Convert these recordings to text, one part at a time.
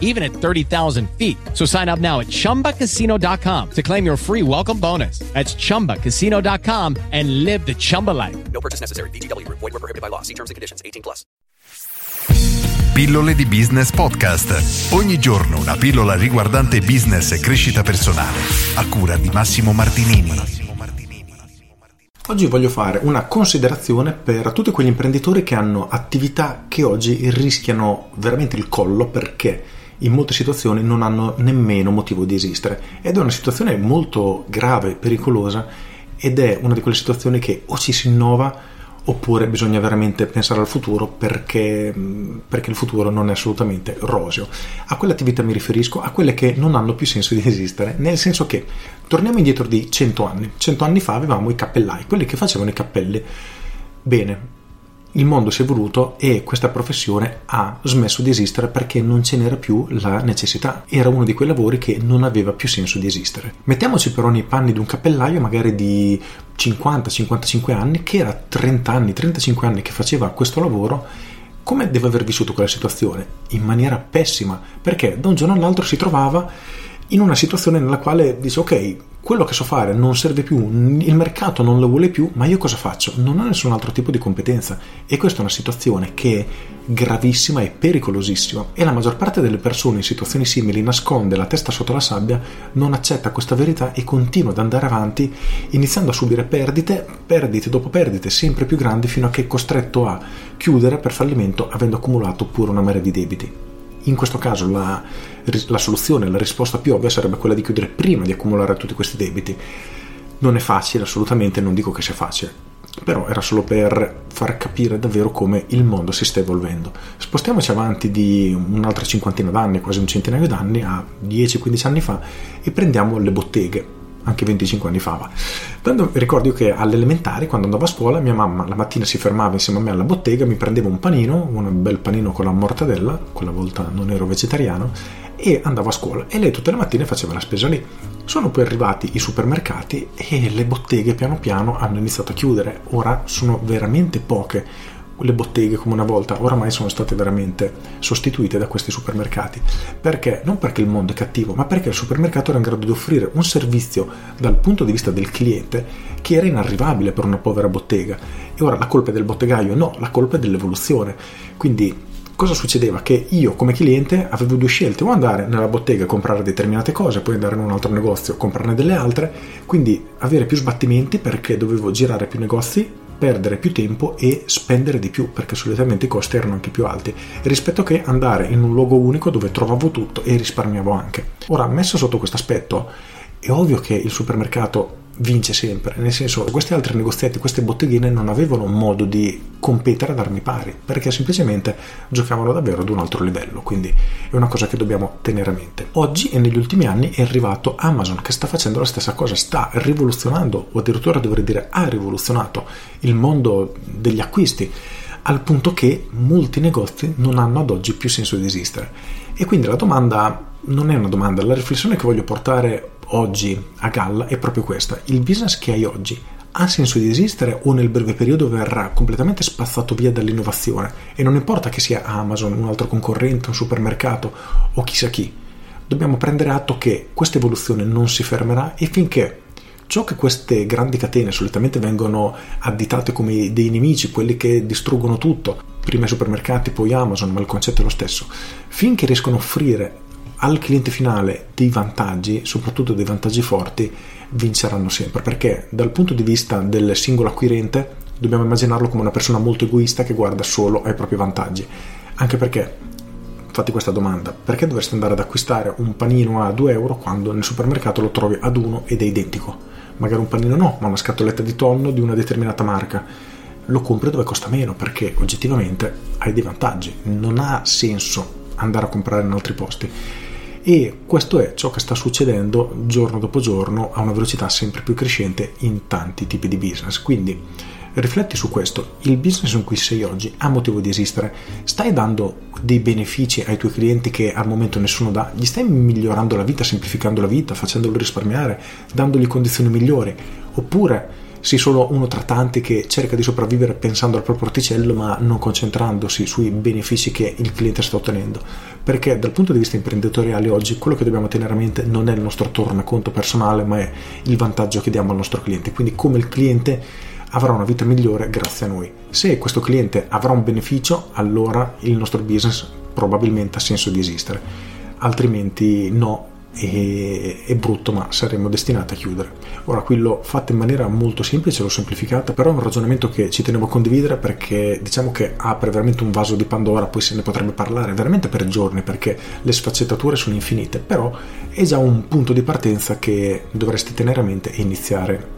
even at 30,000 feet. So sign up now at chumbacasino.com to claim your free welcome bonus. That's chumbacasino.com and live the Chumba life. No purchase necessary. VGW Group. Void were prohibited by law. See terms and conditions. 18 plus. Pillole di Business Podcast. Ogni giorno una pillola riguardante business e crescita personale. A cura di Massimo Martinini. Oggi voglio fare una considerazione per tutti quegli imprenditori che hanno attività che oggi rischiano veramente il collo perché in molte situazioni non hanno nemmeno motivo di esistere. Ed è una situazione molto grave, pericolosa ed è una di quelle situazioni che o ci si innova oppure bisogna veramente pensare al futuro perché, perché, il futuro non è assolutamente roseo. A quelle attività mi riferisco a quelle che non hanno più senso di esistere, nel senso che torniamo indietro di 100 anni. 100 anni fa avevamo i cappellai, quelli che facevano i cappelli. Bene, il mondo si è evoluto e questa professione ha smesso di esistere perché non ce n'era più la necessità. Era uno di quei lavori che non aveva più senso di esistere. Mettiamoci però nei panni di un cappellaio magari di 50-55 anni che era 30 anni, 35 anni che faceva questo lavoro come deve aver vissuto quella situazione? In maniera pessima, perché da un giorno all'altro si trovava in una situazione nella quale dice ok, quello che so fare non serve più, il mercato non lo vuole più, ma io cosa faccio? Non ho nessun altro tipo di competenza e questa è una situazione che è gravissima e pericolosissima e la maggior parte delle persone in situazioni simili nasconde la testa sotto la sabbia, non accetta questa verità e continua ad andare avanti iniziando a subire perdite, perdite dopo perdite sempre più grandi fino a che è costretto a chiudere per fallimento avendo accumulato pure una marea di debiti. In questo caso la, la soluzione, la risposta più ovvia sarebbe quella di chiudere prima di accumulare tutti questi debiti. Non è facile, assolutamente, non dico che sia facile, però era solo per far capire davvero come il mondo si sta evolvendo. Spostiamoci avanti di un'altra cinquantina d'anni, quasi un centinaio d'anni, a 10-15 anni fa, e prendiamo le botteghe anche 25 anni fa. Quando, ricordo che alle elementari, quando andavo a scuola, mia mamma la mattina si fermava insieme a me alla bottega, mi prendeva un panino, un bel panino con la mortadella, quella volta non ero vegetariano, e andavo a scuola. E lei tutte le mattine faceva la spesa lì. Sono poi arrivati i supermercati e le botteghe piano piano hanno iniziato a chiudere. Ora sono veramente poche le botteghe come una volta oramai sono state veramente sostituite da questi supermercati. Perché? Non perché il mondo è cattivo, ma perché il supermercato era in grado di offrire un servizio dal punto di vista del cliente che era inarrivabile per una povera bottega. E ora la colpa è del bottegaio? No, la colpa è dell'evoluzione. Quindi cosa succedeva? Che io come cliente avevo due scelte, o andare nella bottega a comprare determinate cose, poi andare in un altro negozio a comprarne delle altre, quindi avere più sbattimenti perché dovevo girare più negozi perdere più tempo e spendere di più perché solitamente i costi erano anche più alti rispetto che andare in un luogo unico dove trovavo tutto e risparmiavo anche. Ora, messo sotto questo aspetto, è ovvio che il supermercato vince sempre, nel senso questi altri negozietti, queste botteghine non avevano modo di competere ad armi pari, perché semplicemente giocavano davvero ad un altro livello, quindi è una cosa che dobbiamo tenere a mente. Oggi e negli ultimi anni è arrivato Amazon che sta facendo la stessa cosa, sta rivoluzionando, o addirittura dovrei dire ha rivoluzionato il mondo degli acquisti, al punto che molti negozi non hanno ad oggi più senso di esistere. E quindi la domanda non è una domanda, la riflessione che voglio portare oggi a galla è proprio questa. Il business che hai oggi ha senso di esistere o nel breve periodo verrà completamente spazzato via dall'innovazione? E non importa che sia Amazon, un altro concorrente, un supermercato o chissà chi. Dobbiamo prendere atto che questa evoluzione non si fermerà e finché ciò che queste grandi catene solitamente vengono additate come dei nemici, quelli che distruggono tutto, prima i supermercati, poi Amazon, ma il concetto è lo stesso, finché riescono a offrire al cliente finale dei vantaggi, soprattutto dei vantaggi forti, vinceranno sempre, perché dal punto di vista del singolo acquirente dobbiamo immaginarlo come una persona molto egoista che guarda solo ai propri vantaggi, anche perché fatti questa domanda, perché dovresti andare ad acquistare un panino a 2 euro quando nel supermercato lo trovi ad 1 ed è identico? Magari un panino no, ma una scatoletta di tonno di una determinata marca. Lo compri dove costa meno perché oggettivamente hai dei vantaggi. Non ha senso andare a comprare in altri posti e questo è ciò che sta succedendo giorno dopo giorno a una velocità sempre più crescente in tanti tipi di business. Quindi Rifletti su questo, il business in cui sei oggi ha motivo di esistere? Stai dando dei benefici ai tuoi clienti che al momento nessuno dà? Gli stai migliorando la vita, semplificando la vita, facendolo risparmiare, dandogli condizioni migliori? Oppure sei solo uno tra tanti che cerca di sopravvivere pensando al proprio orticello ma non concentrandosi sui benefici che il cliente sta ottenendo. Perché dal punto di vista imprenditoriale oggi quello che dobbiamo tenere a mente non è il nostro tornaconto personale ma è il vantaggio che diamo al nostro cliente. Quindi come il cliente avrà una vita migliore grazie a noi. Se questo cliente avrà un beneficio allora il nostro business probabilmente ha senso di esistere, altrimenti no e, è brutto ma saremmo destinati a chiudere. Ora qui l'ho fatto in maniera molto semplice, l'ho semplificata, però è un ragionamento che ci tenevo a condividere perché diciamo che apre veramente un vaso di Pandora, poi se ne potrebbe parlare veramente per giorni perché le sfaccettature sono infinite, però è già un punto di partenza che dovresti tenere a mente e iniziare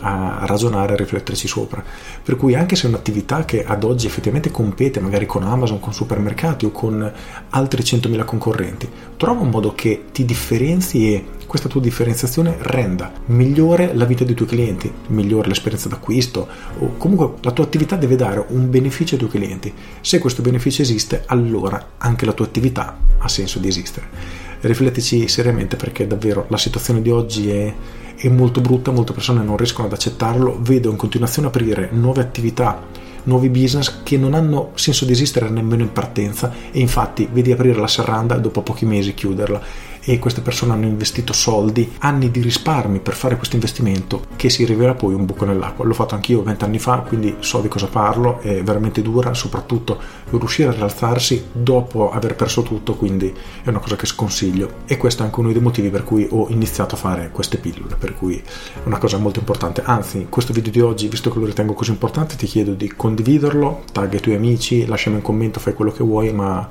a ragionare, a rifletterci sopra. Per cui anche se è un'attività che ad oggi effettivamente compete magari con Amazon, con supermercati o con altri 100.000 concorrenti, trova un modo che ti differenzi e questa tua differenziazione renda migliore la vita dei tuoi clienti, migliore l'esperienza d'acquisto o comunque la tua attività deve dare un beneficio ai tuoi clienti. Se questo beneficio esiste, allora anche la tua attività ha senso di esistere. Riflettici seriamente perché davvero la situazione di oggi è è molto brutta, molte persone non riescono ad accettarlo, vedo in continuazione aprire nuove attività, nuovi business che non hanno senso di esistere nemmeno in partenza e infatti vedi aprire la serranda e dopo pochi mesi chiuderla e queste persone hanno investito soldi, anni di risparmi per fare questo investimento che si rivela poi un buco nell'acqua. L'ho fatto anch'io vent'anni fa, quindi so di cosa parlo, è veramente dura, soprattutto riuscire a rialzarsi dopo aver perso tutto, quindi è una cosa che sconsiglio e questo è anche uno dei motivi per cui ho iniziato a fare queste pillole, per cui è una cosa molto importante. Anzi, questo video di oggi, visto che lo ritengo così importante, ti chiedo di condividerlo, tagga i tuoi amici, lasciami un commento, fai quello che vuoi, ma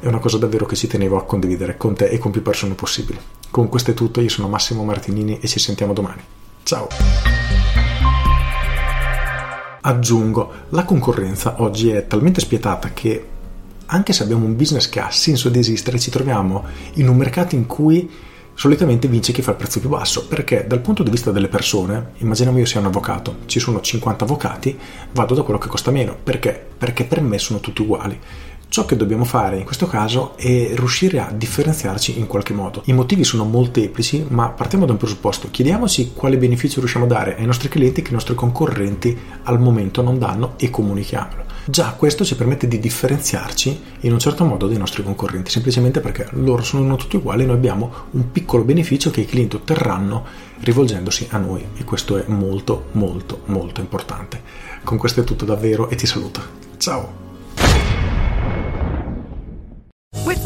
è una cosa davvero che ci tenevo a condividere con te e con più persone possibili. Con questo è tutto, io sono Massimo Martinini e ci sentiamo domani. Ciao! Aggiungo, la concorrenza oggi è talmente spietata che anche se abbiamo un business che ha senso di esistere, ci troviamo in un mercato in cui solitamente vince chi fa il prezzo più basso, perché dal punto di vista delle persone, immaginiamo io sia un avvocato, ci sono 50 avvocati, vado da quello che costa meno, perché? Perché per me sono tutti uguali. Ciò che dobbiamo fare in questo caso è riuscire a differenziarci in qualche modo. I motivi sono molteplici, ma partiamo da un presupposto. Chiediamoci quale beneficio riusciamo a dare ai nostri clienti che i nostri concorrenti al momento non danno e comunichiamolo. Già questo ci permette di differenziarci in un certo modo dai nostri concorrenti, semplicemente perché loro sono tutti uguali e noi abbiamo un piccolo beneficio che i clienti otterranno rivolgendosi a noi e questo è molto molto molto importante. Con questo è tutto davvero e ti saluto. Ciao!